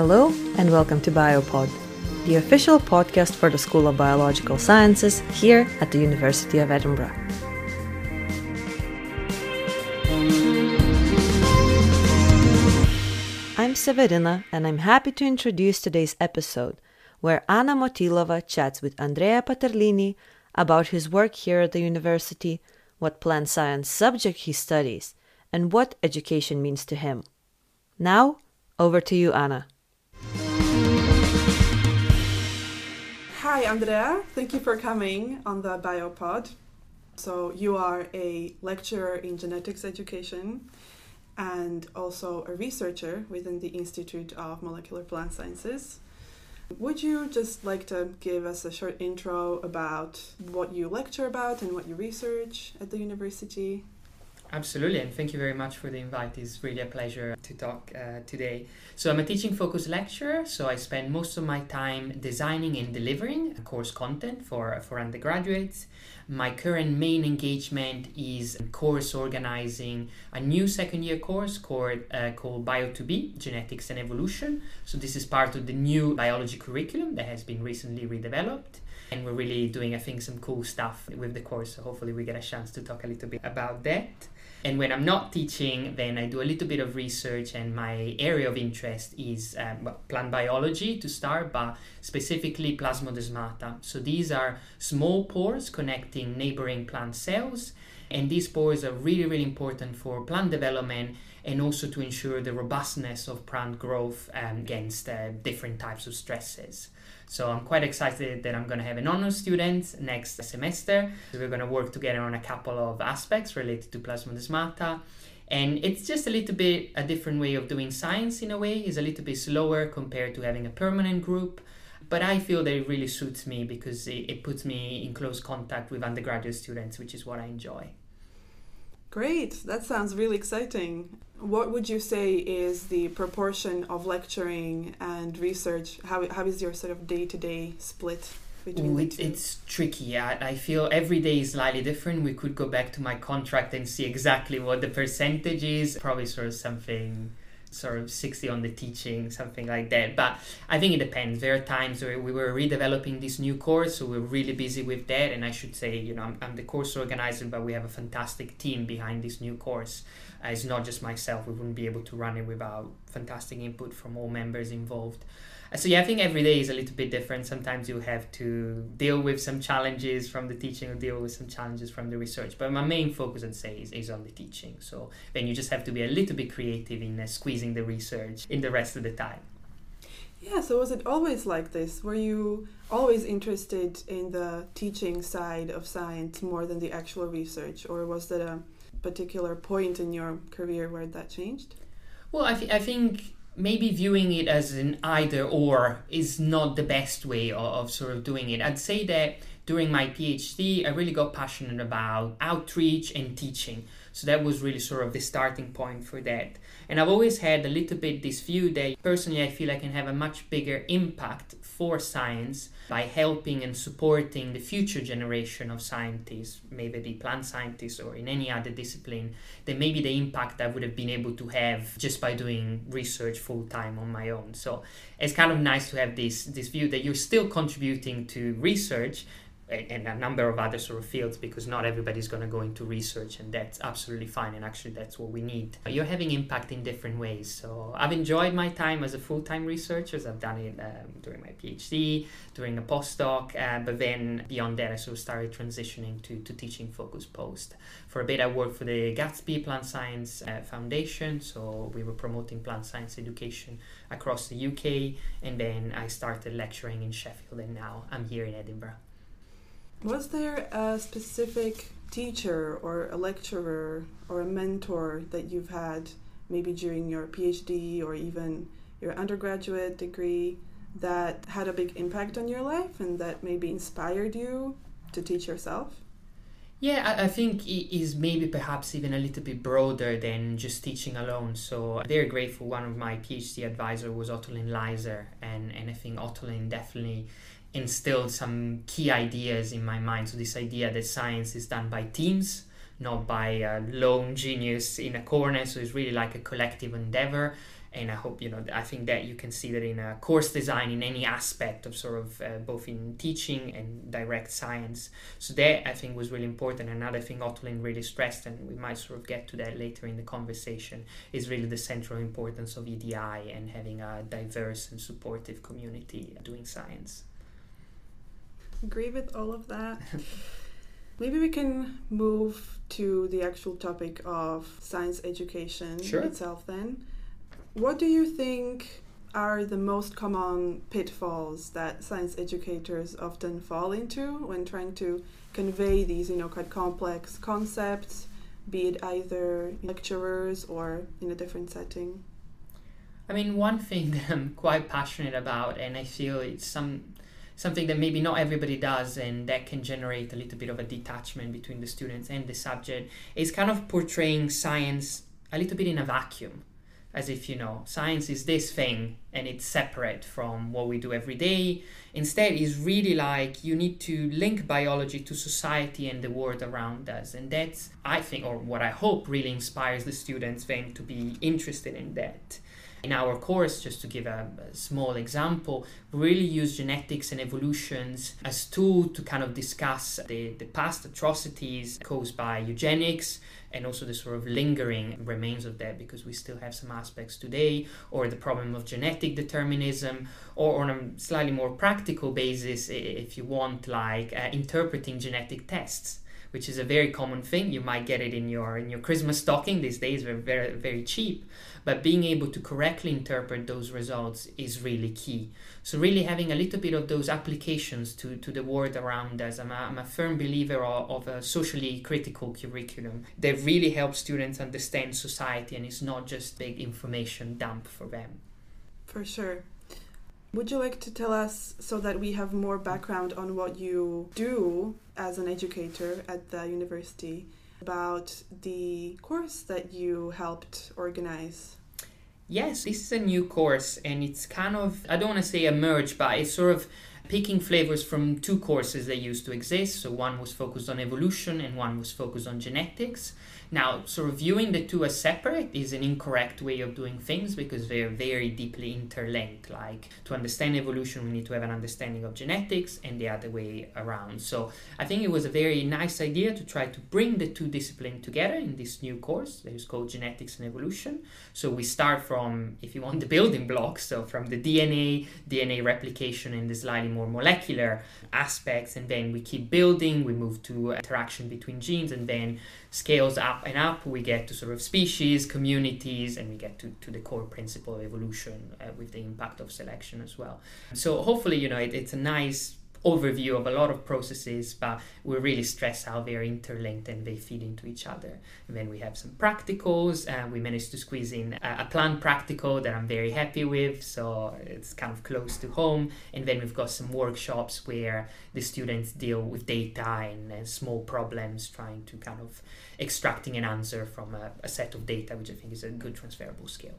Hello, and welcome to Biopod, the official podcast for the School of Biological Sciences here at the University of Edinburgh. I'm Severina, and I'm happy to introduce today's episode, where Anna Motilova chats with Andrea Paterlini about his work here at the university, what plant science subject he studies, and what education means to him. Now, over to you, Anna. Hi, Andrea. Thank you for coming on the BioPod. So, you are a lecturer in genetics education and also a researcher within the Institute of Molecular Plant Sciences. Would you just like to give us a short intro about what you lecture about and what you research at the university? Absolutely, and thank you very much for the invite. It's really a pleasure to talk uh, today. So, I'm a teaching focused lecturer, so I spend most of my time designing and delivering course content for, for undergraduates. My current main engagement is course organizing a new second year course called, uh, called Bio2B Genetics and Evolution. So, this is part of the new biology curriculum that has been recently redeveloped and we're really doing i think some cool stuff with the course so hopefully we get a chance to talk a little bit about that and when I'm not teaching, then I do a little bit of research, and my area of interest is um, plant biology to start, but specifically plasmodesmata. So these are small pores connecting neighboring plant cells, and these pores are really, really important for plant development and also to ensure the robustness of plant growth um, against uh, different types of stresses. So I'm quite excited that I'm going to have an honor student next semester. We're going to work together on a couple of aspects related to plasmodesmata. And it's just a little bit a different way of doing science in a way. It's a little bit slower compared to having a permanent group. But I feel that it really suits me because it, it puts me in close contact with undergraduate students, which is what I enjoy. Great, that sounds really exciting. What would you say is the proportion of lecturing and research? How, how is your sort of day to day split? Ooh, it, it's tricky. I, I feel every day is slightly different. We could go back to my contract and see exactly what the percentage is. Probably sort of something sort of 60 on the teaching, something like that. But I think it depends. There are times where we were redeveloping this new course, so we're really busy with that. And I should say, you know, I'm, I'm the course organizer, but we have a fantastic team behind this new course. Uh, it's not just myself, we wouldn't be able to run it without fantastic input from all members involved so yeah, I think every day is a little bit different. Sometimes you have to deal with some challenges from the teaching or deal with some challenges from the research. But my main focus, I'd say, is, is on the teaching. So then you just have to be a little bit creative in uh, squeezing the research in the rest of the time. Yeah, so was it always like this? Were you always interested in the teaching side of science more than the actual research? Or was there a particular point in your career where that changed? Well, I, th- I think maybe viewing it as an either or is not the best way of, of, sort of doing it. I'd say that during my PhD, I really got passionate about outreach and teaching. So that was really sort of the starting point for that. And I've always had a little bit this view that personally I feel I can have a much bigger impact for science by helping and supporting the future generation of scientists, maybe the plant scientists or in any other discipline, then maybe the impact I would have been able to have just by doing research full time on my own. So it's kind of nice to have this this view that you're still contributing to research, and a number of other sort of fields because not everybody's going to go into research and that's absolutely fine and actually that's what we need. You're having impact in different ways so i've enjoyed my time as a full-time researcher. I've done it um, during my phd during a postdoc uh, but then beyond that i sort of started transitioning to, to teaching focus post. For a bit i worked for the gatsby plant science uh, foundation so we were promoting plant science education across the uk and then i started lecturing in sheffield and now i'm here in edinburgh was there a specific teacher or a lecturer or a mentor that you've had maybe during your PhD or even your undergraduate degree that had a big impact on your life and that maybe inspired you to teach yourself? Yeah, I, think it is maybe perhaps even a little bit broader than just teaching alone. So very grateful. One of my PhD advisor was Ottoline Leyser, and, and I think Ottoline definitely instilled some key ideas in my mind. So this idea that science is done by teams, not by a lone genius in a corner. So it's really like a collective endeavor. and I hope you know I think that you can see that in a course design in any aspect of sort of uh, both in teaching and direct science. So that I think was really important. Another thing Ottoline really stressed, and we might sort of get to that later in the conversation, is really the central importance of EDI and having a diverse and supportive community doing science. Agree with all of that. Maybe we can move to the actual topic of science education sure. itself then. What do you think are the most common pitfalls that science educators often fall into when trying to convey these, you know, quite complex concepts, be it either lecturers or in a different setting? I mean, one thing that I'm quite passionate about, and I feel it's some something that maybe not everybody does, and that can generate a little bit of a detachment between the students and the subject, is kind of portraying science a little bit in a vacuum as if you know science is this thing and it's separate from what we do every day. Instead is really like you need to link biology to society and the world around us. And that's i think or what i hope really inspires the students then to be interested in that in our course, just to give a, a, small example, we really use genetics and evolutions as tool to kind of discuss the, the past atrocities caused by eugenics, and also the sort of lingering remains of that because we still have some aspects today, or the problem of genetic determinism, or on a slightly more practical basis, if you want, like uh, interpreting genetic tests which is a very common thing. You might get it in your in your Christmas stocking these days. They're very very cheap, but being able to correctly interpret those results is really key. So really having a little bit of those applications to, to the world around us. I'm a, I'm a firm believer of, of a socially critical curriculum that really helps students understand society and it's not just big information dump for them. For sure. Would you like to tell us so that we have more background on what you do as an educator at the university about the course that you helped organize? Yes, this is a new course and it's kind of, I don't want to say a merge, but it's sort of picking flavors from two courses that used to exist. So one was focused on evolution and one was focused on genetics. Now, sort of viewing the two as separate is an incorrect way of doing things because they're very deeply interlinked. Like, to understand evolution, we need to have an understanding of genetics and the other way around. So, I think it was a very nice idea to try to bring the two disciplines together in this new course that is called Genetics and Evolution. So, we start from, if you want, the building blocks, so from the DNA, DNA replication, and the slightly more molecular aspects, and then we keep building, we move to interaction between genes, and then scales up and up, we get to sort of species, communities, and we get to, to the core principle of evolution uh, with the impact of selection as well. So hopefully, you know, it, it's a nice overview of a lot of processes, but we really stress how they're interlinked and they feed into each other. And then we have some practicals. Uh, we managed to squeeze in a, a plant practical that I'm very happy with, so it's kind of close to home. And then we've got some workshops where the students deal with data and, and small problems, trying to kind of extracting an answer from a, a set of data, which I think is a good transferable skill.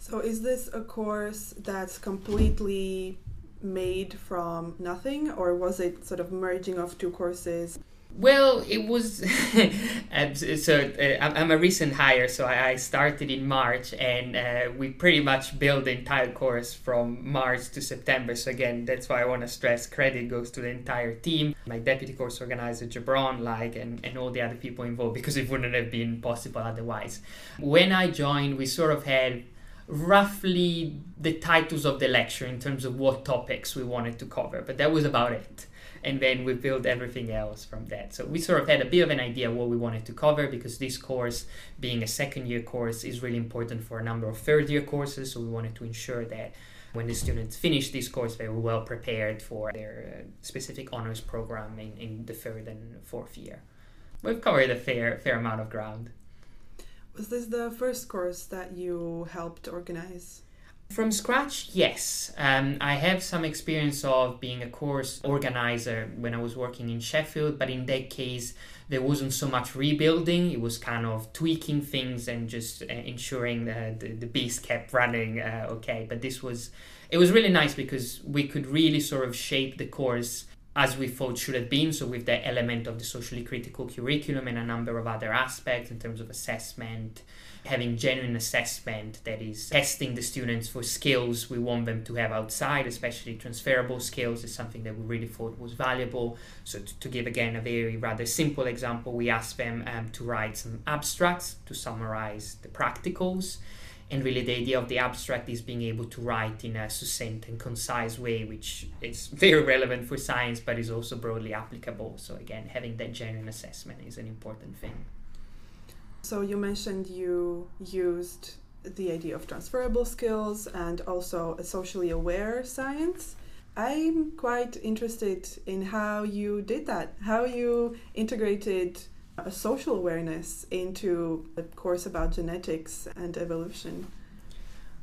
So, is this a course that's completely made from nothing, or was it sort of merging of two courses? Well, it was. so uh, I'm a recent hire, so I started in March, and uh, we pretty much built the entire course from March to September. So again, that's why I want to stress credit goes to the entire team, my deputy course organizer Jabron, like, and, and all the other people involved, because it wouldn't have been possible otherwise. When I joined, we sort of had roughly the titles of the lecture in terms of what topics we wanted to cover, but that was about it. And then we built everything else from that. So we sort of had a bit of an idea what we wanted to cover because this course, being a second year course, is really important for a number of third year courses. So we wanted to ensure that when the students finish this course, they were well prepared for their uh, specific honors program in, in the third and fourth year. We've covered a fair fair amount of ground. Was this the first course that you helped organize? From scratch, yes. Um, I have some experience of being a course organizer when I was working in Sheffield, but in that case, there wasn't so much rebuilding. It was kind of tweaking things and just uh, ensuring that the, the beast kept running uh, okay. But this was, it was really nice because we could really sort of shape the course as we thought should have been. So, with the element of the socially critical curriculum and a number of other aspects in terms of assessment, having genuine assessment that is testing the students for skills we want them to have outside, especially transferable skills, is something that we really thought was valuable. So, to, to give again a very rather simple example, we asked them um, to write some abstracts to summarize the practicals and really the idea of the abstract is being able to write in a succinct and concise way which is very relevant for science but is also broadly applicable. So again having that genuine assessment is an important thing. So you mentioned you used the idea of transferable skills and also a socially aware science. I'm quite interested in how you did that how you integrated a social awareness into a course about genetics and evolution?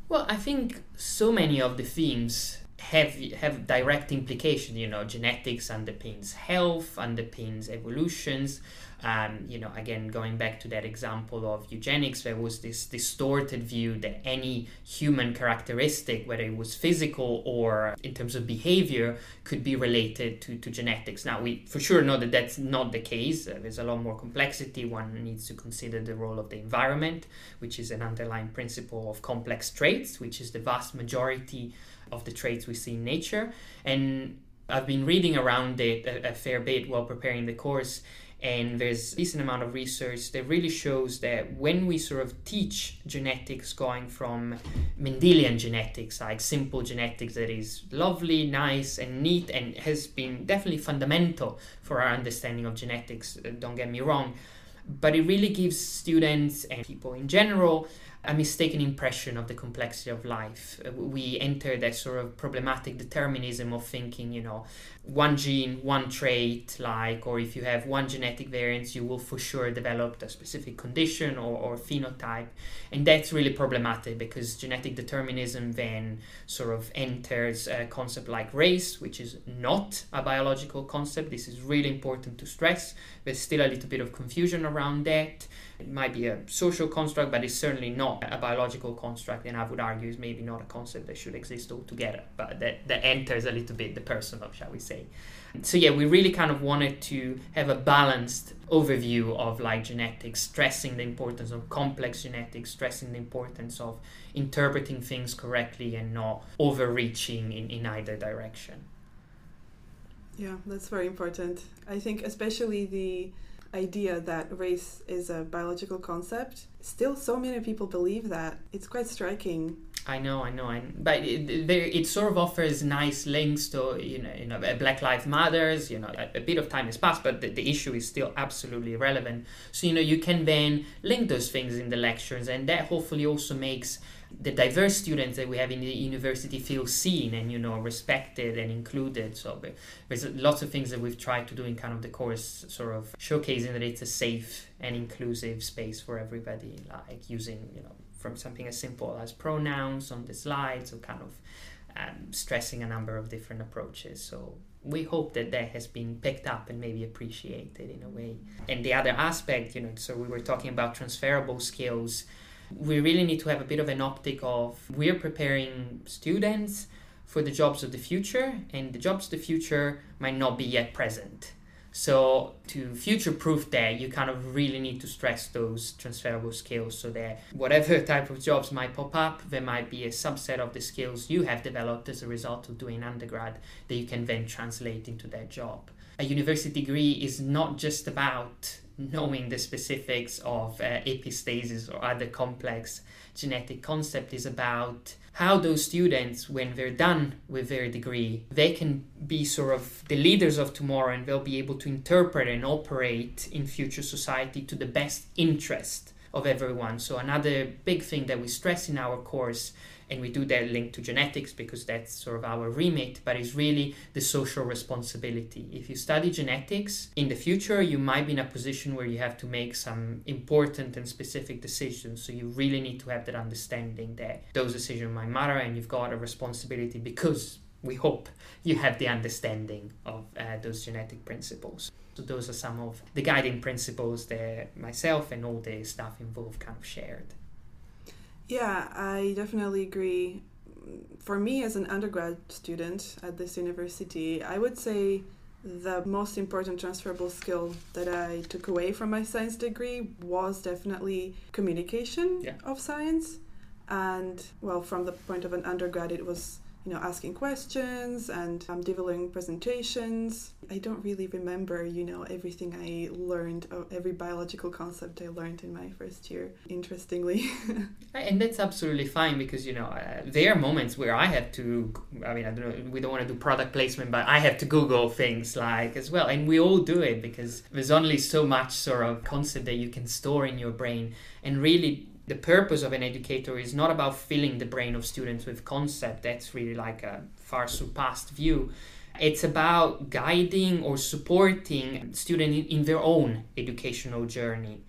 Well, I think so many of the themes have have direct implication. You know, genetics underpins health, underpins evolutions. Um, you know, again, going back to that example of eugenics, there was this distorted view that any human characteristic, whether it was physical or in terms of behavior, could be related to, to genetics. Now, we for sure know that that's not the case. Uh, there's a lot more complexity. One needs to consider the role of the environment, which is an underlying principle of complex traits, which is the vast majority of the traits we see in nature. And I've been reading around it a, a fair bit while preparing the course and there's a decent amount of research that really shows that when we sort of teach genetics going from Mendelian genetics, like simple genetics that is lovely, nice, and neat, and has been definitely fundamental for our understanding of genetics, uh, don't get me wrong, but it really gives students and people in general a mistaken impression of the complexity of life. Uh, we enter that sort of problematic determinism of thinking, you know, one gene, one trait, like, or if you have one genetic variant, you will for sure develop a specific condition or, or phenotype. And that's really problematic because genetic determinism then sort of enters a concept like race, which is not a biological concept. This is really important to stress. There's still a little bit of confusion around that. It might be a social construct, but it's certainly not a biological construct, and I would argue is maybe not a concept that should exist altogether, but that, that enters a little bit the personal, shall we say. So yeah, we really kind of wanted to have a balanced overview of like genetics, stressing the importance of complex genetics, stressing the importance of interpreting things correctly and not overreaching in, in either direction. Yeah, that's very important. I think especially the idea that race is a biological concept. Still, so many people believe that. It's quite striking. I know, I know, I, but it, it, sort of offers nice links to you know, you know, uh, Black Lives Matters. You know, a, a bit of time has passed, but the, the issue is still absolutely relevant. So you know, you can then link those things in the lectures, and that hopefully also makes the diverse students that we have in the university feel seen and you know respected and included so there's lots of things that we've tried to do in kind of the course sort of showcasing that it's a safe and inclusive space for everybody like using you know from something as simple as pronouns on the slides or kind of um, stressing a number of different approaches. So we hope that that has been picked up and maybe appreciated in a way. And the other aspect you know so we were talking about transferable skills. We really need to have a bit of an optic of we're preparing students for the jobs of the future, and the jobs of the future might not be yet present. So, to future proof that, you kind of really need to stress those transferable skills so that whatever type of jobs might pop up, there might be a subset of the skills you have developed as a result of doing undergrad that you can then translate into that job. A university degree is not just about knowing the specifics of uh, epistasis or other complex genetic concept is about how those students when they're done with their degree they can be sort of the leaders of tomorrow and they'll be able to interpret and operate in future society to the best interest of everyone. So another big thing that we stress in our course and we do that link to genetics because that's sort of our remit, but it's really the social responsibility. If you study genetics in the future, you might be in a position where you have to make some important and specific decisions. So you really need to have that understanding that those decisions might matter and you've got a responsibility because we hope you have the understanding of uh, those genetic principles. So those are some of the guiding principles that myself and all the staff involved kind of shared. Yeah, I definitely agree. For me, as an undergrad student at this university, I would say the most important transferable skill that I took away from my science degree was definitely communication Yeah. of science. And well, from the point of an undergrad, it was you know asking questions and um, delivering presentations. I don't really remember you know everything I learned, every biological concept I learned in my first year. Interestingly, And that's absolutely fine because you know uh, there are moments where I have to. I mean, I don't know. We don't want to do product placement, but I have to Google things like as well, and we all do it because there's only so much sort of concept that you can store in your brain, and really. The purpose of an educator is not about filling the brain of students with concept. That's really like a far surpassed view. It's about guiding or supporting students in, their own educational journey.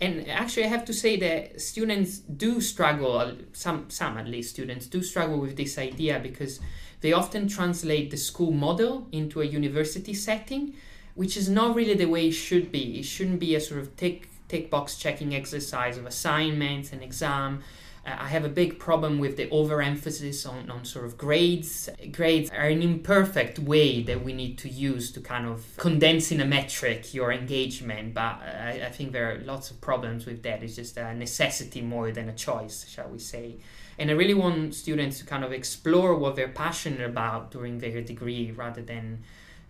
And actually, I have to say that students do struggle, uh, some, some at least students do struggle with this idea because they often translate the school model into a university setting, which is not really the way it should be. It shouldn't be a sort of tick, tick box checking exercise of assignments and exam. Uh, I have a big problem with the overemphasis on, on sort of grades. Grades are an imperfect way that we need to use to kind of condense in a metric your engagement, but I, I think there are lots of problems with that. It's just a necessity more than a choice, shall we say. And I really want students to kind of explore what they're passionate about during their degree rather than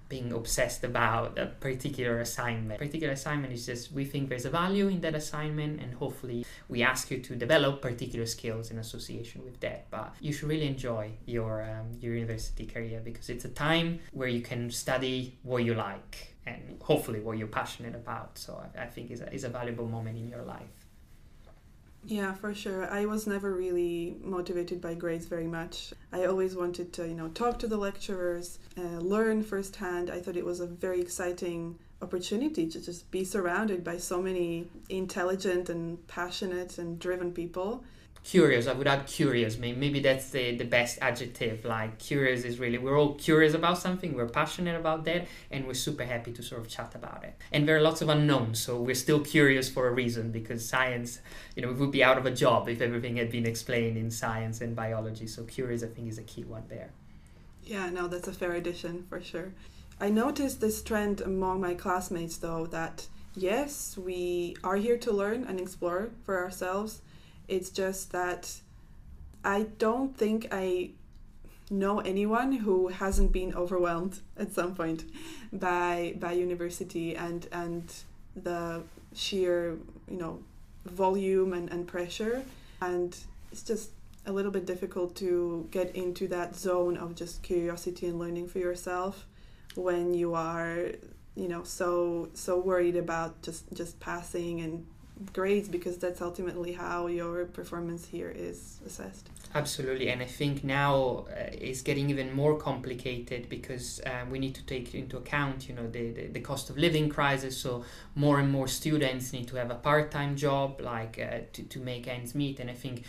being obsessed about a particular assignment. Particular assignment is just we think there's a value in that assignment, and hopefully we ask you to develop particular skills in association with that. But you should really enjoy your um, your university career because it's a time where you can study what you like and hopefully what you're passionate about. So I, I think is a, is a valuable moment in your life. Yeah, for sure. I was never really motivated by grades very much. I always wanted to, you know, talk to the lecturers, uh, learn firsthand. I thought it was a very exciting opportunity to just be surrounded by so many intelligent and passionate and driven people. Curious i would add curious maybe, that's the, the best adjective like curious is really we're all curious about something we're passionate about that and we're super happy to sort of chat about it and there are lots of unknowns so we're still curious for a reason because science you know we would be out of a job if everything had been explained in science and biology so curious i think is a key one there Yeah, no, that's a fair addition for sure. I noticed this trend among my classmates though that yes, we are here to learn and explore for ourselves. It's just that I don't think I know anyone who hasn't been overwhelmed at some point by by university and and the sheer, you know, volume and, and pressure. And it's just a little bit difficult to get into that zone of just curiosity and learning for yourself when you are you know so so worried about just just passing and grades because that's ultimately how your performance here is assessed Absolutely, and I think now uh, it's getting even more complicated because uh, we need to take into account, you know, the, the, the cost of living crisis. So more and more students need to have a part-time job, like uh, to to make ends meet. And I think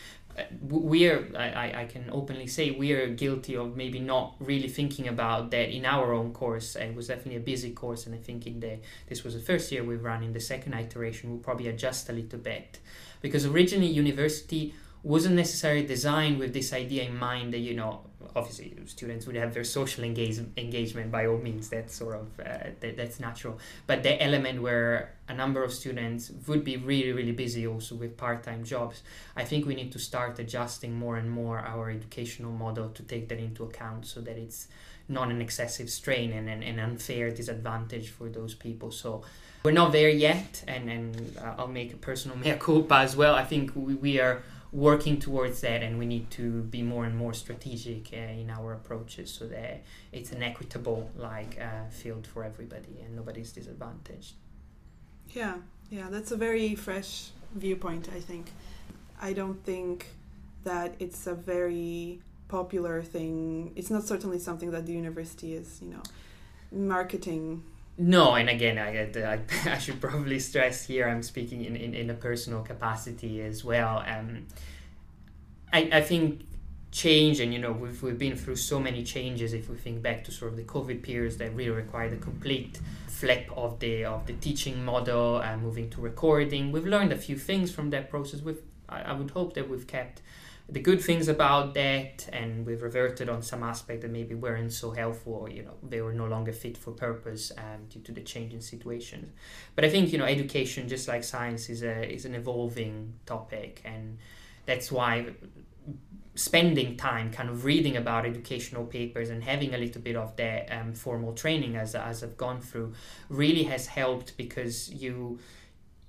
we are, I, I- can openly say, we are guilty of maybe not really thinking about that in our own course. It was definitely a busy course, and I think in the this was the first year we've run. In the second iteration, we'll probably adjust a little bit because originally university wasn't necessarily designed with this idea in mind that you know obviously students would have their social engage- engagement by all means that's sort of uh, that, that's natural. But the element where a number of students would be really really busy also with part-time jobs i think we need to start adjusting more and more our educational model to take that into account so that it's not an excessive strain and an, an unfair disadvantage for those people. So we're not there yet and, and uh, i'll make a personal mea culpa as well. I think we, we are working towards that and we need to be more and more strategic uh, in our approaches so that it's an equitable like uh, field for everybody and nobody's disadvantaged. Yeah yeah that's a very fresh viewpoint i think. I don't think that it's a very popular thing. It's not certainly something that the university is you know marketing no and again I, I, I should probably stress here i'm speaking in, in, in a personal capacity as well. Um, I, I think change and you know we've, we've been through so many changes if we think back to sort of the covid periods that really required a complete flip of the of the teaching model and moving to recording. We've learned a few things from that process. With I, I would hope that we've kept the good things about that and we've reverted on some aspect that maybe weren't so helpful or you know they were no longer fit for purpose um, due to the changing situations but i think you know education just like science is a is an evolving topic and that's why spending time kind of reading about educational papers and having a little bit of that um, formal training as, as i've gone through really has helped because you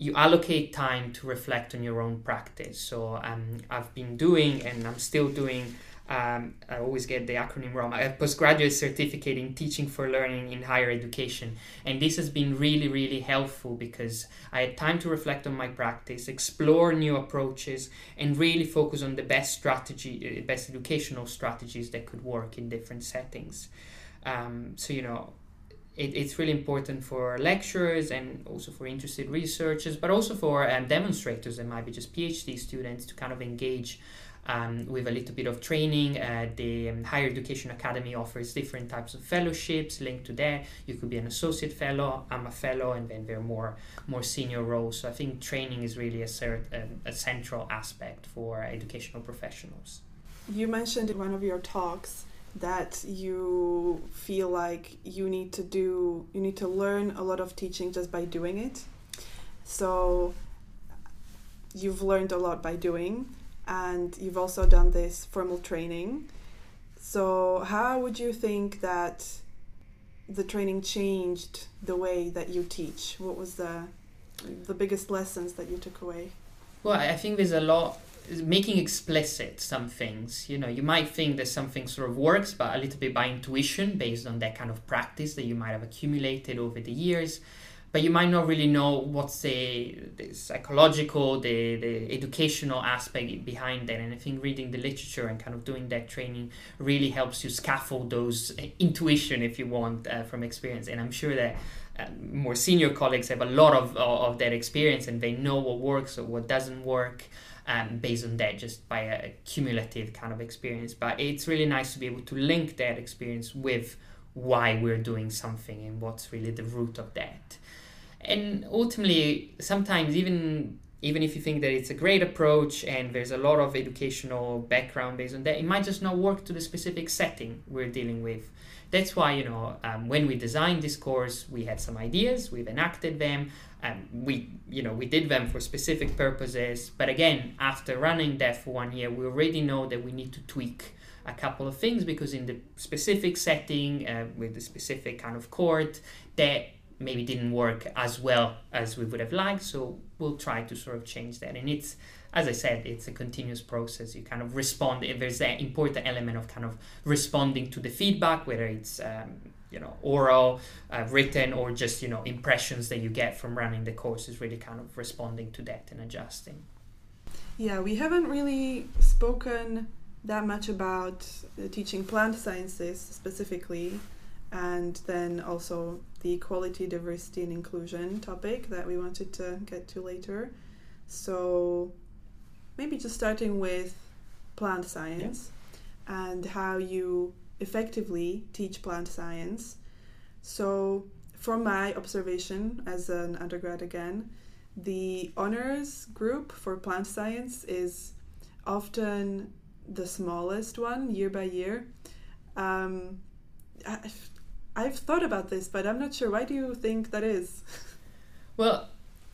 you allocate time to reflect on your own practice. So um, I've been doing and I'm still doing. Um, I always get the acronym wrong. A postgraduate certificate in teaching for learning in higher education, and this has been really, really helpful because I had time to reflect on my practice, explore new approaches, and really focus on the best strategy, uh, best educational strategies that could work in different settings. Um, so you know, it, it's really important for lecturers and also for interested researchers, but also for um, demonstrators and might be just PhD students to kind of engage um, with a little bit of training. Uh, the um, Higher Education Academy offers different types of fellowships linked to that. You could be an associate fellow, I'm a fellow, and then there are more more senior roles. So I think training is really a, cert, um, a central aspect for educational professionals. You mentioned in one of your talks that you feel like you need to do you need to learn a lot of teaching just by doing it. So you've learned a lot by doing and you've also done this formal training. So how would you think that the training changed the way that you teach? What was the the biggest lessons that you took away? Well i think there's a lot making explicit some things. You know, you might think that something sort of works, but a little bit by intuition, based on that kind of practice that you might have accumulated over the years. But you might not really know what's the, the psychological, the, the educational aspect behind that. And I think reading the literature and kind of doing that training really helps you scaffold those uh, intuition, if you want, uh, from experience. And I'm sure that uh, more senior colleagues have a lot of, of that experience and they know what works or what doesn't work um, based on that, just by a cumulative kind of experience. But it's really nice to be able to link that experience with why we're doing something and what's really the root of that. And ultimately, sometimes even even if you think that it's a great approach and there's a lot of educational background based on that, it might just not work to the specific setting we're dealing with. That's why, you know, um, when we designed this course, we had some ideas, we've enacted them, and we, you know, we did them for specific purposes. But again, after running that for one year, we already know that we need to tweak a couple of things because in the specific setting uh, with the specific kind of court, that maybe didn't work as well as we would have liked. So we'll try to sort of change that. And it's as I said, it's a continuous process. You kind of respond. There's an important element of kind of responding to the feedback, whether it's um, you know oral, uh, written, or just you know impressions that you get from running the course. Is really kind of responding to that and adjusting. Yeah, we haven't really spoken that much about uh, teaching plant sciences specifically, and then also the equality, diversity, and inclusion topic that we wanted to get to later. So maybe just starting with plant science yeah. and how you effectively teach plant science. So, from my observation as an undergrad again, the honors group for plant science is often the smallest one year by year. Um, I've, I've thought about this, but I'm not sure. Why do you think that is? Well,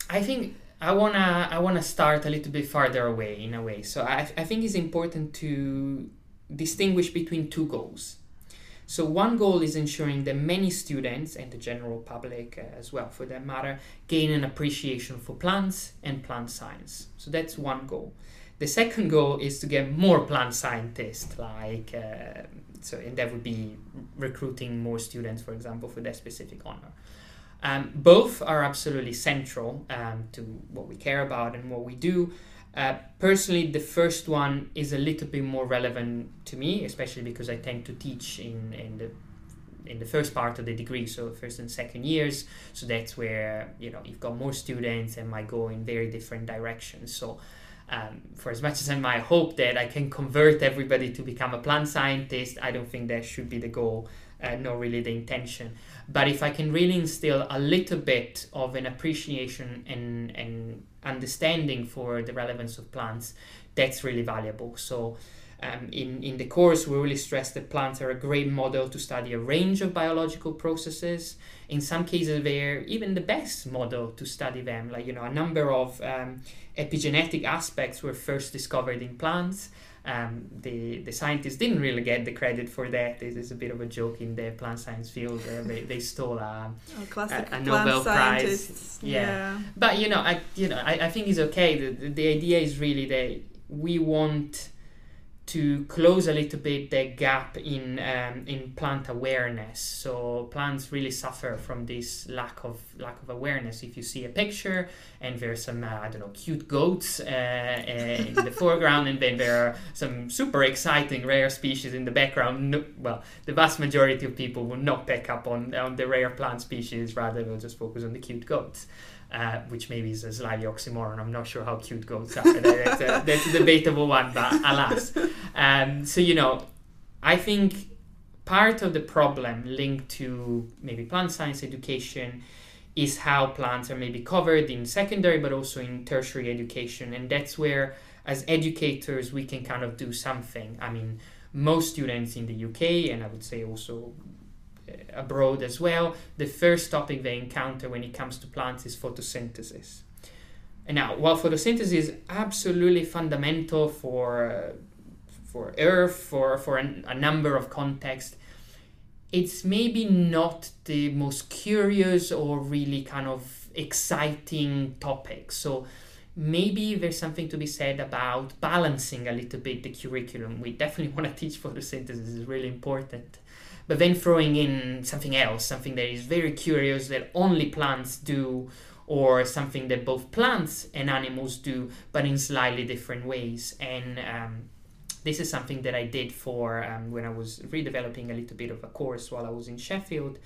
I think I wanna I wanna start a little bit farther away in a way. So I I think it's important to distinguish between two goals. So one goal is ensuring that many students and the general public uh, as well, for that matter, gain an appreciation for plants and plant science. So that's one goal. The second goal is to get more plant scientists, like uh, so, and that would be recruiting more students, for example, for that specific honor. Um, both are absolutely central um, to what we care about and what we do. Uh, personally, the first one is a little bit more relevant to me, especially because I tend to teach in, in the in the first part of the degree, so first and second years. So that's where you know you've got more students and might go in very different directions. So um, for as much as I might hope that I can convert everybody to become a plant scientist, I don't think that should be the goal uh, not really the intention. But if I can really instill a little bit of an appreciation and, and understanding for the relevance of plants, that's really valuable. So um, in, in the course, we really stress that plants are a great model to study a range of biological processes. In some cases, they're even the best model to study them. Like, you know, a number of um, epigenetic aspects were first discovered in plants. Um, the, the scientists didn't really get the credit for that. This is a bit of a joke in the plant science field. Uh, they, they stole a, oh, a, a Nobel Prize. Yeah. yeah. but you know, I you know, I, I think it's okay. The, the idea is really that we want to close a little bit the gap in um, in plant awareness. So plants really suffer from this lack of lack of awareness. If you see a picture and there's some uh, I don't know cute goats uh, uh, in the foreground, and then there are some super exciting rare species in the background. No, well, the vast majority of people will not pick up on on the rare plant species. Rather, they'll just focus on the cute goats uh, which maybe is a slightly oxymoron. I'm not sure how cute goats are. that's, a, that's a debatable one, but alas. Um, so, you know, I think part of the problem linked to maybe plant science education is how plants are maybe covered in secondary but also in tertiary education. And that's where, as educators, we can kind of do something. I mean, most students in the UK, and I would say also abroad as well, the first topic they encounter when it comes to plants is photosynthesis. And now, while photosynthesis is absolutely fundamental for uh, for Earth, for for an, a number of contexts, it's maybe not the most curious or really kind of exciting topic. So maybe there's something to be said about balancing a little bit the curriculum. We definitely want to teach photosynthesis; is really important but then throwing in something else, something that is very curious that only plants do, or something that both plants and animals do, but in slightly different ways. And um, this is something that I did for um, when I was redeveloping a little bit of a course while I was in Sheffield.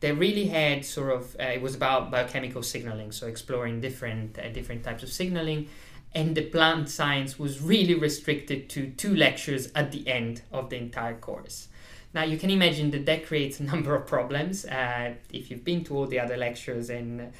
They really had sort of uh, it was about biochemical signaling, so exploring different uh, different types of signaling and the plant science was really restricted to two lectures at the end of the entire course. Now you can imagine that that creates a number of problems. Uh, if you've been to all the other lectures and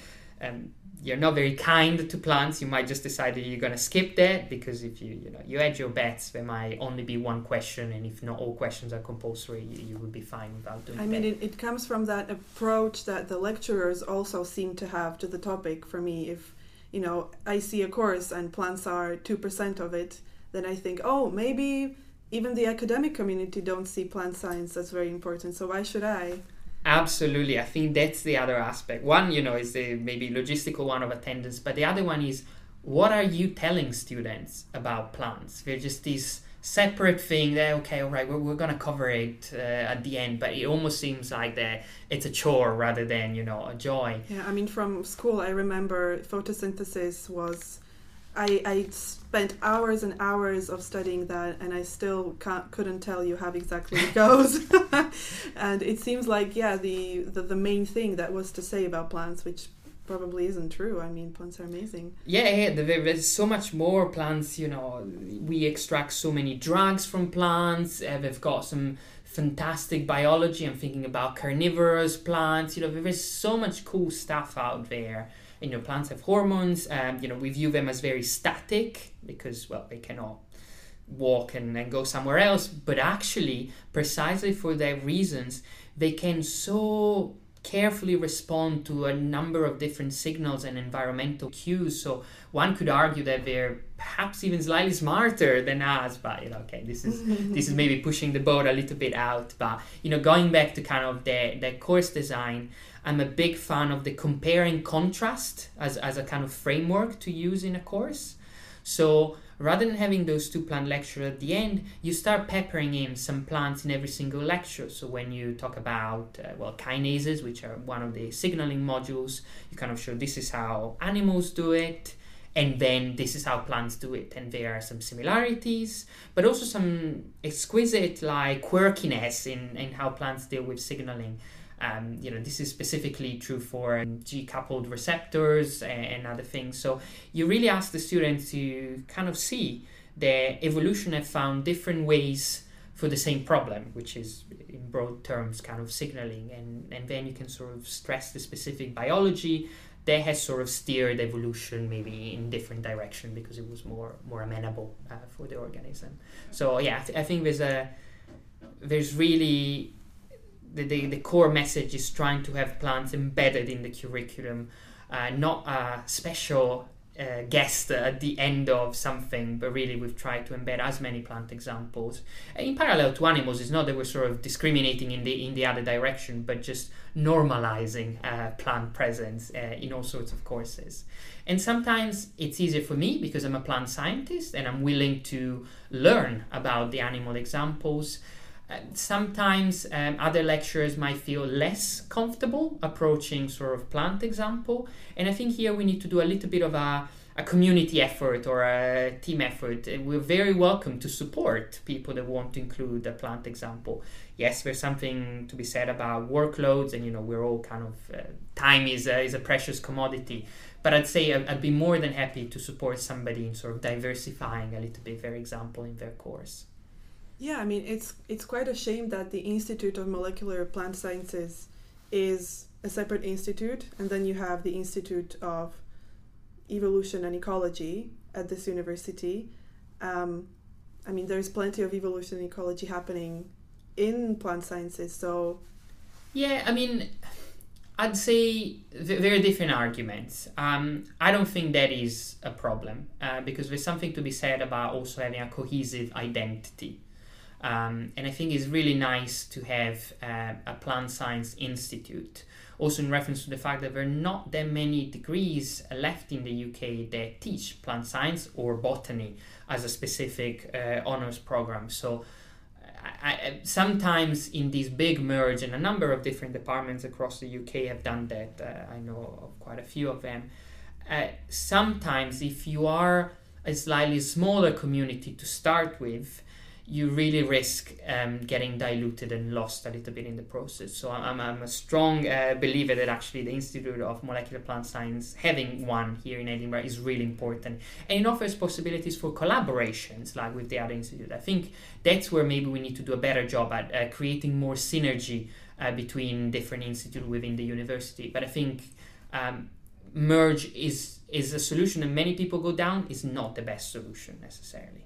um, you're not very kind to plants, you might just decide that you're going to skip that because if you you know you hedge your bets, there might only be one question, and if not all questions are compulsory, you, you would be fine without doing. That. I mean, it, it comes from that approach that the lecturers also seem to have to the topic. For me, if you know I see a course and plants are two percent of it, then I think, oh, maybe even the academic community don't see plant science as very important. So why should I? Absolutely, I think that's the other aspect. One, you know, is the maybe logistical one of attendance, but the other one is what are you telling students about plants? They're just this separate thing that okay, all right, we're, we're gonna cover it uh, at the end, but it almost seems like that it's a chore rather than you know a joy. Yeah, I mean, from school, I remember photosynthesis was I, I spent hours and hours of studying that and I still can't, couldn't tell you how exactly it goes. and it seems like, yeah, the, the, the main thing that was to say about plants, which probably isn't true. I mean, plants are amazing. Yeah, yeah, there's so much more plants. You know, we extract so many drugs from plants. Uh, they've got some fantastic biology. I'm thinking about carnivorous plants. You know, there's so much cool stuff out there you know plants have hormones um, you know we view them as very static because well they cannot walk and, and go somewhere else but actually precisely for their reasons they can so carefully respond to a number of different signals and environmental cues. So one could argue that they're perhaps even slightly smarter than us but you know okay this is this is maybe pushing the boat a little bit out. But you know going back to kind of the the course design I'm a big fan of the comparing contrast as, as a kind of framework to use in a course. So rather than having those two plant lectures at the end, you start peppering in some plants in every single lecture. So when you talk about, uh, well, kinases, which are one of the signaling modules, you kind of show this is how animals do it. And then this is how plants do it. And there are some similarities, but also some exquisite like quirkiness in, in how plants deal with signaling. Um, you know, this is specifically true for G-coupled receptors and, and other things. So you really ask the students to kind of see that evolution have found different ways for the same problem, which is in broad terms kind of signaling, and, and then you can sort of stress the specific biology that has sort of steered evolution maybe in different direction because it was more more amenable uh, for the organism. So yeah, I, th- I think there's a there's really the, the, the core message is trying to have plants embedded in the curriculum, uh, not a special uh, guest at the end of something, but really we've tried to embed as many plant examples. In parallel to animals, it's not that we're sort of discriminating in the in the other direction, but just normalizing uh, plant presence uh, in all sorts of courses. And sometimes it's easier for me because I'm a plant scientist and I'm willing to learn about the animal examples. Uh, sometimes um, other lecturers might feel less comfortable approaching sort of plant example and i think here we need to do a little bit of a, a community effort or a team effort. We're very welcome to support people that want to include a plant example. Yes there's something to be said about workloads and you know we're all kind of uh, time is a, is a precious commodity but i'd say I'd be more than happy to support somebody in sort of diversifying a little bit their example in their course yeah, I mean it's it's quite a shame that the Institute of Molecular Plant Sciences is a separate institute, and then you have the Institute of Evolution and Ecology at this university. Um, I mean, there's plenty of evolution and ecology happening in plant sciences, so. Yeah, I mean, I'd say very different arguments. Um, I don't think that is a problem uh, because there's something to be said about also having a cohesive identity. Um, and I think it's really nice to have uh, a plant science institute. Also, in reference to the fact that there are not that many degrees left in the UK that teach plant science or botany as a specific uh, honors program. So, I, I, sometimes in these big merge, and a number of different departments across the UK have done that. Uh, I know of quite a few of them. Uh, sometimes, if you are a slightly smaller community to start with, you really risk um, getting diluted and lost a little bit in the process. So I'm, I'm a strong uh, believer that actually the Institute of Molecular Plant Science, having one here in Edinburgh, is really important. And it offers possibilities for collaborations like with the other institute. I think that's where maybe we need to do a better job at uh, creating more synergy uh, between different institutes within the university. But I think um, merge is is a solution and many people go down is not the best solution necessarily.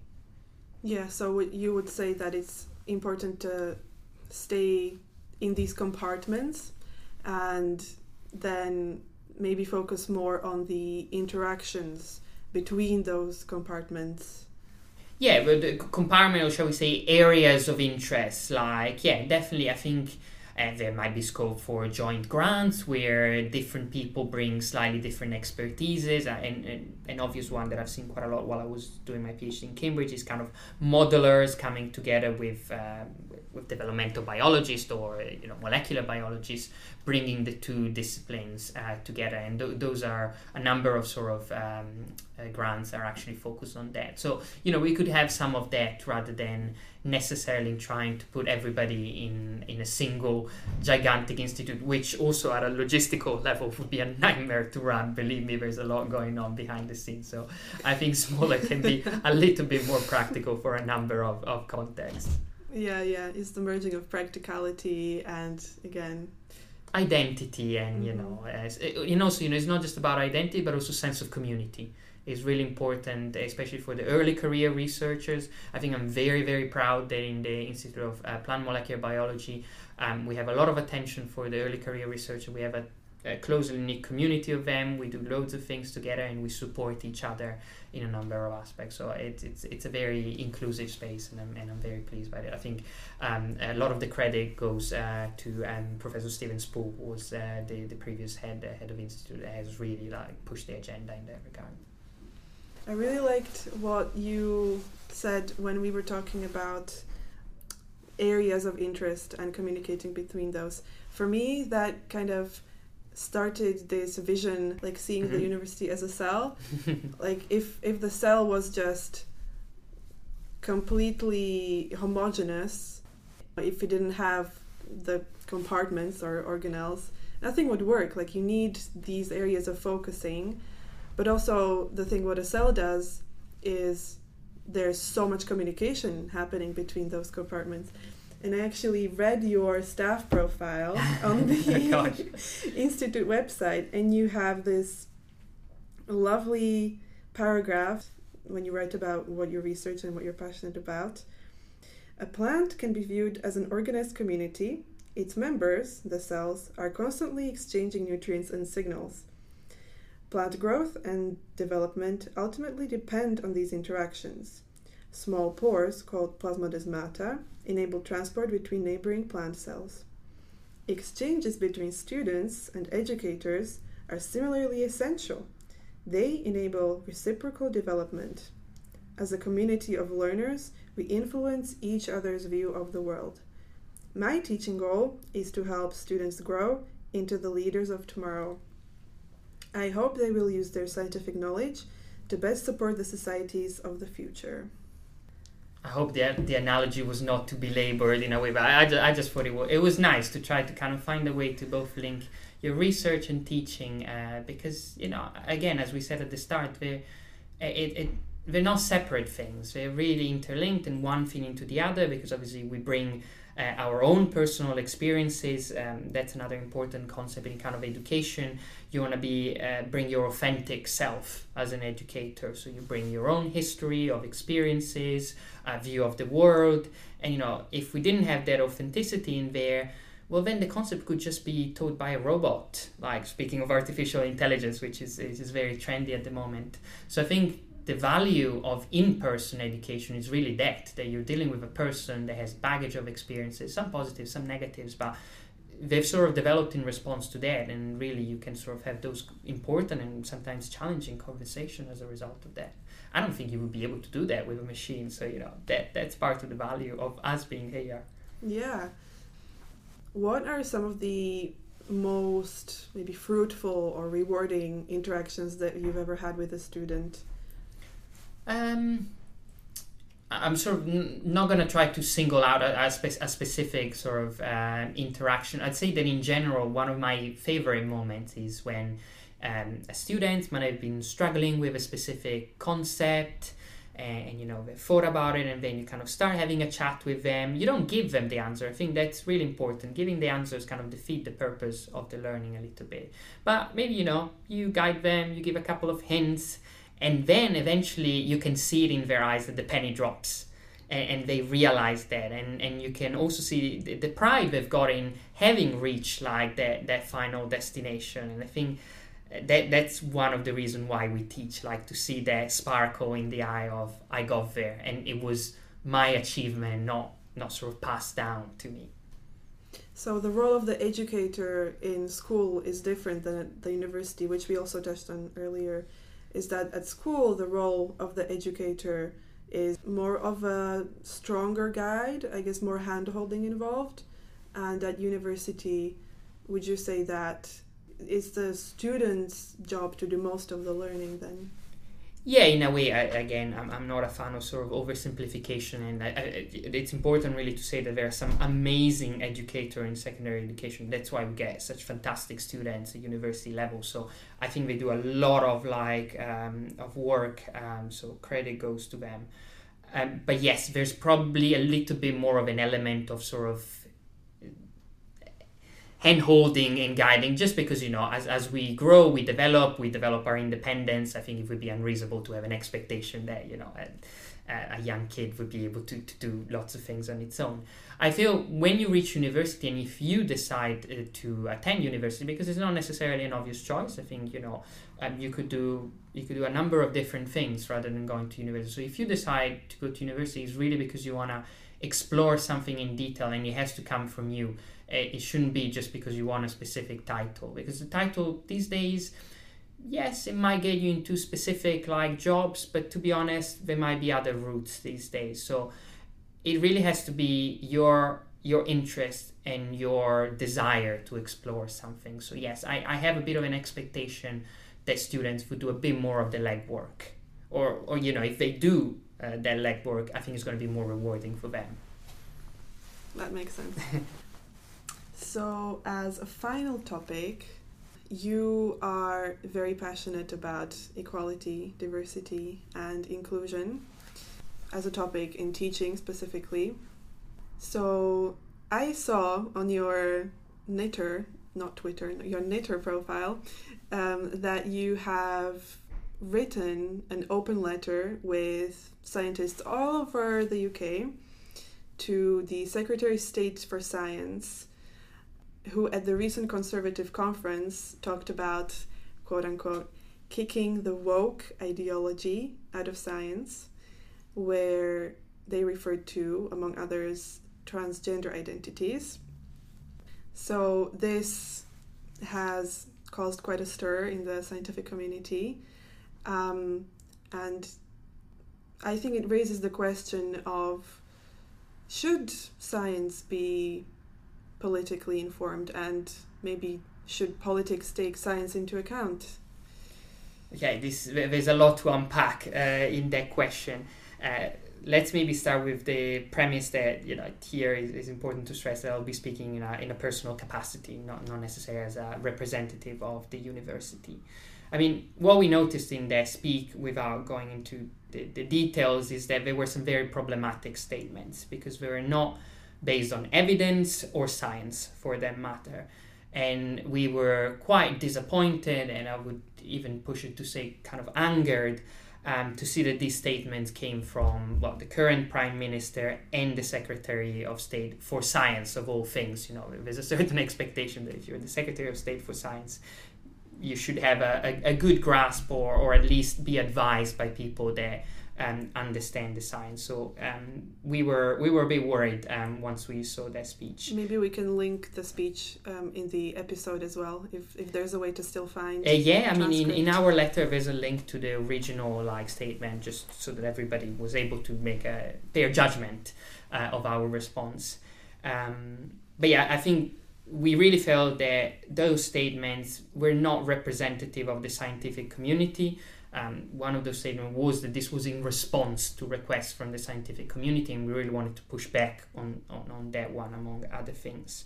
Yeah, so you would say that it's important to stay in these compartments and then maybe focus more on the interactions between those compartments. Yeah, but the compartment, or shall we say, areas of interest, like, yeah, definitely, I think there might be scope for joint grants where different people bring slightly different expertises. Uh, and, and an obvious one that I've seen quite a lot while I was doing my PhD in Cambridge is kind of modelers coming together with uh, with developmental biologists or you know molecular biologists, bringing the two disciplines uh, together. And th- those are a number of sort of um, uh, grants are actually focused on that. So you know we could have some of that rather than necessarily trying to put everybody in in a single gigantic institute which also at a logistical level would be a nightmare to run believe me there's a lot going on behind the scenes so i think smaller can be a little bit more practical for a number of, of contexts yeah yeah it's the merging of practicality and again identity and you mm-hmm. know as, you know so you know it's not just about identity but also sense of community is really important, especially for the early career researchers. I think I'm very, very proud that in the Institute of uh, Plant Molecular Biology, um, we have a lot of attention for the early career researcher. We have a, a closely knit community of them. We do loads of things together and we support each other in a number of aspects. So it, it's it's a very inclusive space, and I'm, and I'm very pleased by it. I think um, a lot of the credit goes uh, to um, Professor Steven Spoel, who was uh, the the previous head uh, head of institute, that has really like pushed the agenda in that regard. I really liked what you said when we were talking about areas of interest and communicating between those. For me, that kind of started this vision, like seeing mm-hmm. the university as a cell. like if if the cell was just completely homogeneous, if it didn't have the compartments or organelles, nothing would work. Like you need these areas of focusing but also, the thing what a cell does is there's so much communication happening between those compartments. And I actually read your staff profile on the oh Institute website, and you have this lovely paragraph when you write about what you research and what you're passionate about. A plant can be viewed as an organized community. Its members, the cells, are constantly exchanging nutrients and signals. Plant growth and development ultimately depend on these interactions. Small pores, called plasmodesmata, enable transport between neighboring plant cells. Exchanges between students and educators are similarly essential. They enable reciprocal development. As a community of learners, we influence each other's view of the world. My teaching goal is to help students grow into the leaders of tomorrow. I hope they will use their scientific knowledge to best support the societies of the future. I hope the, the analogy was not too belabored in a way, but I, I, I just thought it was, it was nice to try to kind of find a way to both link your research and teaching uh, because, you know, again, as we said at the start, they're, it, it, they're not separate things. They're really interlinked and one thing into the other because obviously we bring uh, our own personal experiences. Um, that's another important concept in kind of education. You want to be uh, bring your authentic self as an educator. So you bring your own history of experiences, a view of the world, and you know if we didn't have that authenticity in there. Well, then the concept could just be taught by a robot. Like speaking of artificial intelligence, which is, is very trendy at the moment. So I think the value of in-person education is really that that you're dealing with a person that has baggage of experiences some positives some negatives but they've sort of developed in response to that and really you can sort of have those important and sometimes challenging conversation as a result of that. I don't think you would be able to do that with a machine so you know that that's part of the value of us being here. Yeah. What are some of the most maybe fruitful or rewarding interactions that you've ever had with a student um, I'm sort of n- not going to try to single out a, a, spe- a specific sort of uh, interaction. I'd say that in general, one of my favorite moments is when um, a student might have been struggling with a specific concept and, and, you know they thought about it and then you kind of start having a chat with them. You don't give them the answer. I think that's really important. Giving the answers kind of defeat the purpose of the learning a little bit. But maybe you know you guide them you give a couple of hints and then eventually you can see it in their eyes that the penny drops and, they realize that. And, and you can also see the, the, pride they've got in having reached like that, that final destination. And i think that that's one of the reasons why we teach like to see that sparkle in the eye of i got there. And it was my achievement not not sort of passed down to me. So the role of the educator in school is different than at the university which we also touched on earlier is that at school the role of the educator is more of a stronger guide, I guess more hand holding involved. And at university, would you say that it's the student's job to do most of the learning then? Yeah, in a way, I, again, I'm, I'm not a fan of sort of oversimplification, and I, I, it's important really to say that there are some amazing educators in secondary education. That's why we get such fantastic students at university level. So I think they do a lot of like um, of work. Um, so credit goes to them. Um, but yes, there's probably a little bit more of an element of sort of hand holding and guiding just because you know as, as we grow we develop we develop our independence i think it would be unreasonable to have an expectation that you know a, a young kid would be able to, to do lots of things on its own. I feel when you reach university and if you decide uh, to attend university because it's not necessarily an obvious choice i think you know um, you could do you could do a number of different things rather than going to university. So if you decide to go to university it's really because you want to explore something in detail and it has to come from you it shouldn't be just because you want a specific title. Because the title these days yes it might get you into specific like jobs but to be honest there might be other routes these days. So it really has to be your your interest and your desire to explore something. So yes i, I have a bit of an expectation that students would do a bit more of the legwork. Or or you know if they do uh, that legwork i think it's going to be more rewarding for them. That makes sense So, as a final topic, you are very passionate about equality, diversity, and inclusion. as a topic in teaching specifically. So I saw on your Knitter, not Twitter, your Knitter profile, um, that you have written an open letter with scientists all over the UK to the Secretary of State for Science, who at the recent Conservative conference talked about, quote unquote, kicking the woke ideology out of science, where they referred to, among others, transgender identities. So this has caused quite a stir in the scientific community. Um, and I think it raises the question of should science be politically informed and maybe should politics take science into account? Okay, this there's a lot to unpack uh, in that question. Uh, let's maybe start with the premise that you know here is, is important to stress that I'll be speaking in a, in a personal capacity, not not necessarily as a representative of the university. I mean, what we noticed in that speak, without going into the, the details, is that there were some very problematic statements because they were not based on evidence or science, for that matter. And we were quite disappointed, and I would even push it to say kind of angered um, to see that these statements came from well, the current prime minister and the secretary of state for science of all things. You know, there's a certain expectation that if you're the secretary of state for science, you should have a, a, a good grasp or, or at least be advised by people that um, understand the science. So um, we were we were a bit worried um, once we saw that speech. Maybe we can link the speech um, in the episode as well, if, if there's a way to still find. Uh, yeah, I mean, in, in our letter there's a link to the original like statement, just so that everybody was able to make a their judgment uh, of our response. Um, but yeah, I think we really felt that those statements were not representative of the scientific community. Um, one of those statements was that this was in response to requests from the scientific community, and we really wanted to push back on, on, on that one, among other things.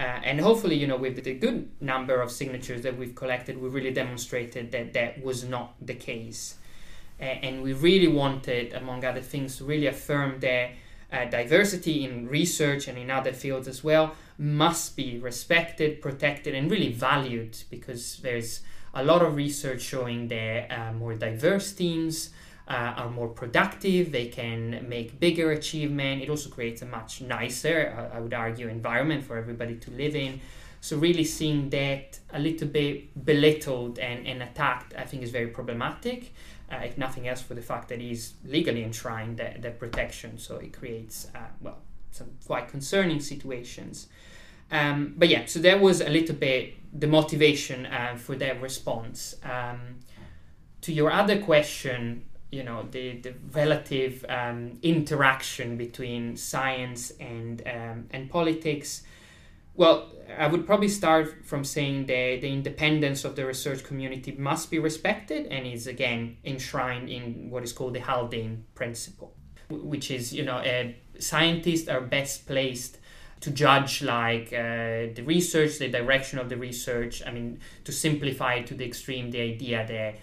Uh, and hopefully, you know, with the good number of signatures that we've collected, we really demonstrated that that was not the case. Uh, and we really wanted, among other things, to really affirm that uh, diversity in research and in other fields as well must be respected, protected, and really valued because there's a lot of research showing that uh, more diverse teams uh, are more productive, they can make bigger achievement. It also creates a much nicer, I would argue, environment for everybody to live in. So really seeing that a little bit belittled and, and attacked, I think is very problematic. Uh, if nothing else, for the fact that he's legally enshrined that, that protection. So it creates, uh, well, some quite concerning situations. Um, but yeah, so that was a little bit the motivation uh, for their response. Um, to your other question, you know, the, the relative um, interaction between science and, um, and politics. Well, I would probably start from saying that the independence of the research community must be respected and is again enshrined in what is called the Haldane principle, which is, you know, scientists are best placed to judge like uh, the research, the direction of the research. I mean, to simplify to the extreme, the idea that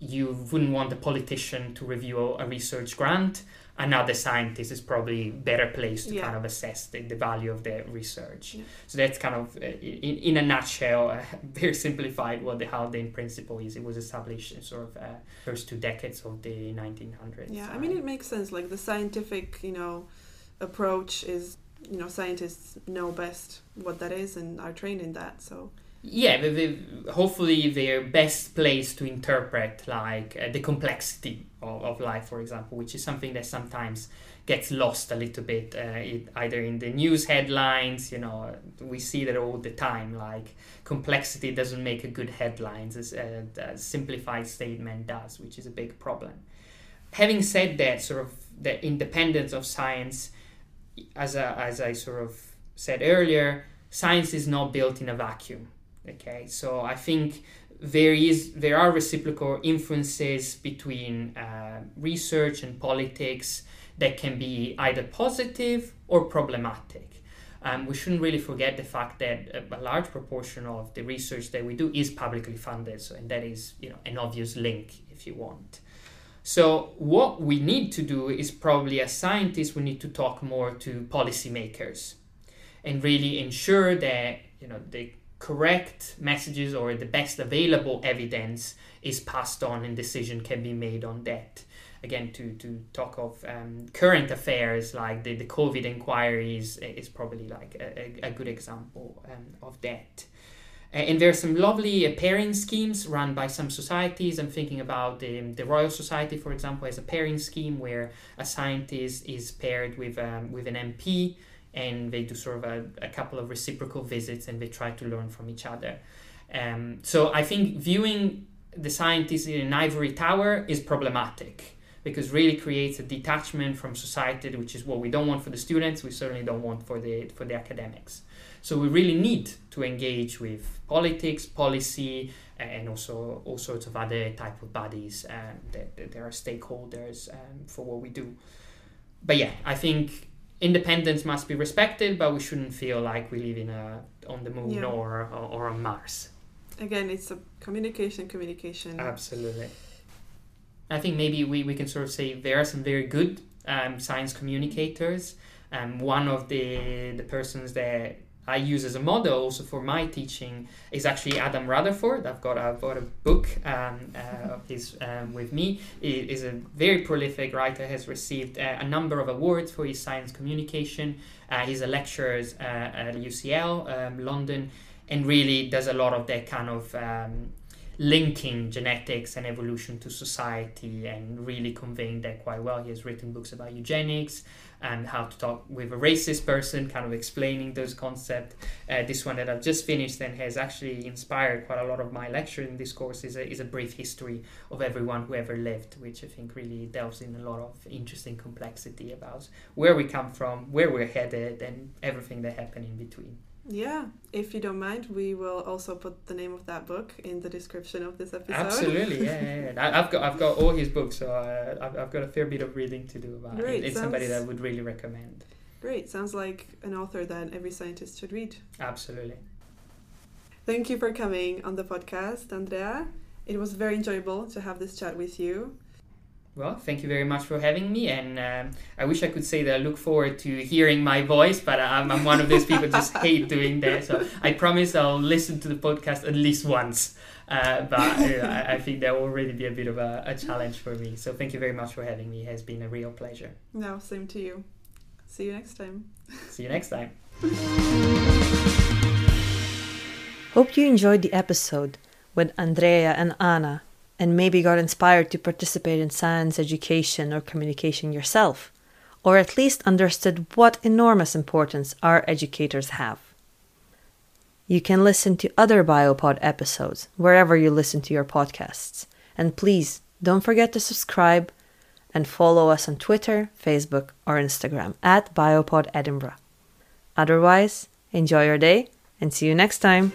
you wouldn't want a politician to review a research grant. Another scientist is probably better placed to yeah. kind of assess the, the value of the research. Yeah. So that's kind of, uh, in, in a nutshell, uh, very simplified what the Haldane principle is. It was established in sort of uh, first two decades of the 1900s. Yeah, I mean, it makes sense. Like the scientific, you know, approach is you know scientists know best what that is and are trained in that so. Yeah they, they, hopefully they're best placed to interpret like uh, the complexity of, of life for example which is something that sometimes gets lost a little bit uh, it, either in the news headlines you know we see that all the time like complexity doesn't make a good headlines as a, a simplified statement does which is a big problem. Having said that sort of the independence of science as, a, as I sort of said earlier, science is not built in a vacuum. Okay, so I think there is there are reciprocal influences between uh, research and politics that can be either positive or problematic. Um, we shouldn't really forget the fact that a, a, large proportion of the research that we do is publicly funded, so and that is you know an obvious link if you want. So, what we need to do is probably as scientists, we need to talk more to policymakers and really ensure that you know the correct messages or the best available evidence is passed on and decision can be made on that. Again, to, to talk of um, current affairs like the, the COVID inquiries is probably like a, a good example um, of that. Uh, and there are some lovely uh, pairing schemes run by some societies. I'm thinking about the, the Royal Society, for example, as a pairing scheme where a scientist is paired with, um, with an MP and they do sort of a, a couple of reciprocal visits and they try to learn from each other. Um, so I think viewing the scientists in an ivory tower is problematic because really creates a detachment from society, which is what we don't want for the students. We certainly don't want for the for the academics. So we really need to engage with politics, policy, and also all sorts of other type of bodies um, that, that there are stakeholders um, for what we do. But yeah, I think independence must be respected, but we shouldn't feel like we live in a on the moon yeah. or, or, or on Mars. Again, it's a communication, communication. Absolutely. I think maybe we, we can sort of say there are some very good um, science communicators. Um, one of the the persons that I use as a model also for my teaching is actually Adam Rutherford. I've got I've got a book um, uh, of his um, with me. He is a very prolific writer. Has received uh, a number of awards for his science communication. Uh, he's a lecturer uh, at UCL um, London, and really does a lot of that kind of um, linking genetics and evolution to society and really conveying that quite well. He has written books about eugenics and how to talk with a racist person, kind of explaining those concepts. Uh, this one that I've just finished and has actually inspired quite a lot of my lecture in this course is a, is a brief history of everyone who ever lived, which I think really delves in a lot of interesting complexity about where we come from, where we're headed, and everything that happened in between. Yeah, if you don't mind, we will also put the name of that book in the description of this episode. Absolutely, yeah, yeah, yeah. I've got I've got all his books, so uh, I've, I've got a fair bit of reading to do about Great, it. It's sounds, somebody that I would really recommend. Great, sounds like an author that every scientist should read. Absolutely. Thank you for coming on the podcast, Andrea. It was very enjoyable to have this chat with you. Well, thank you very much for having me, and um, I wish I could say that I look forward to hearing my voice, but I'm, I'm one of those people just hate doing that. So I promise I'll listen to the podcast at least once. Uh, but uh, I, I, think that will already be a bit of a, a, challenge for me. So thank you very much for having me. It has been a real pleasure. No, same to you. See you next time. See you next time. Hope you enjoyed the episode with Andrea and Anna and maybe got inspired to participate in science education or communication yourself, or at least understood what enormous importance our educators have. You can listen to other Biopod episodes wherever you listen to your podcasts. And please don't forget to subscribe and follow us on Twitter, Facebook, or Instagram at Biopod Edinburgh. Otherwise, enjoy your day and see you next time.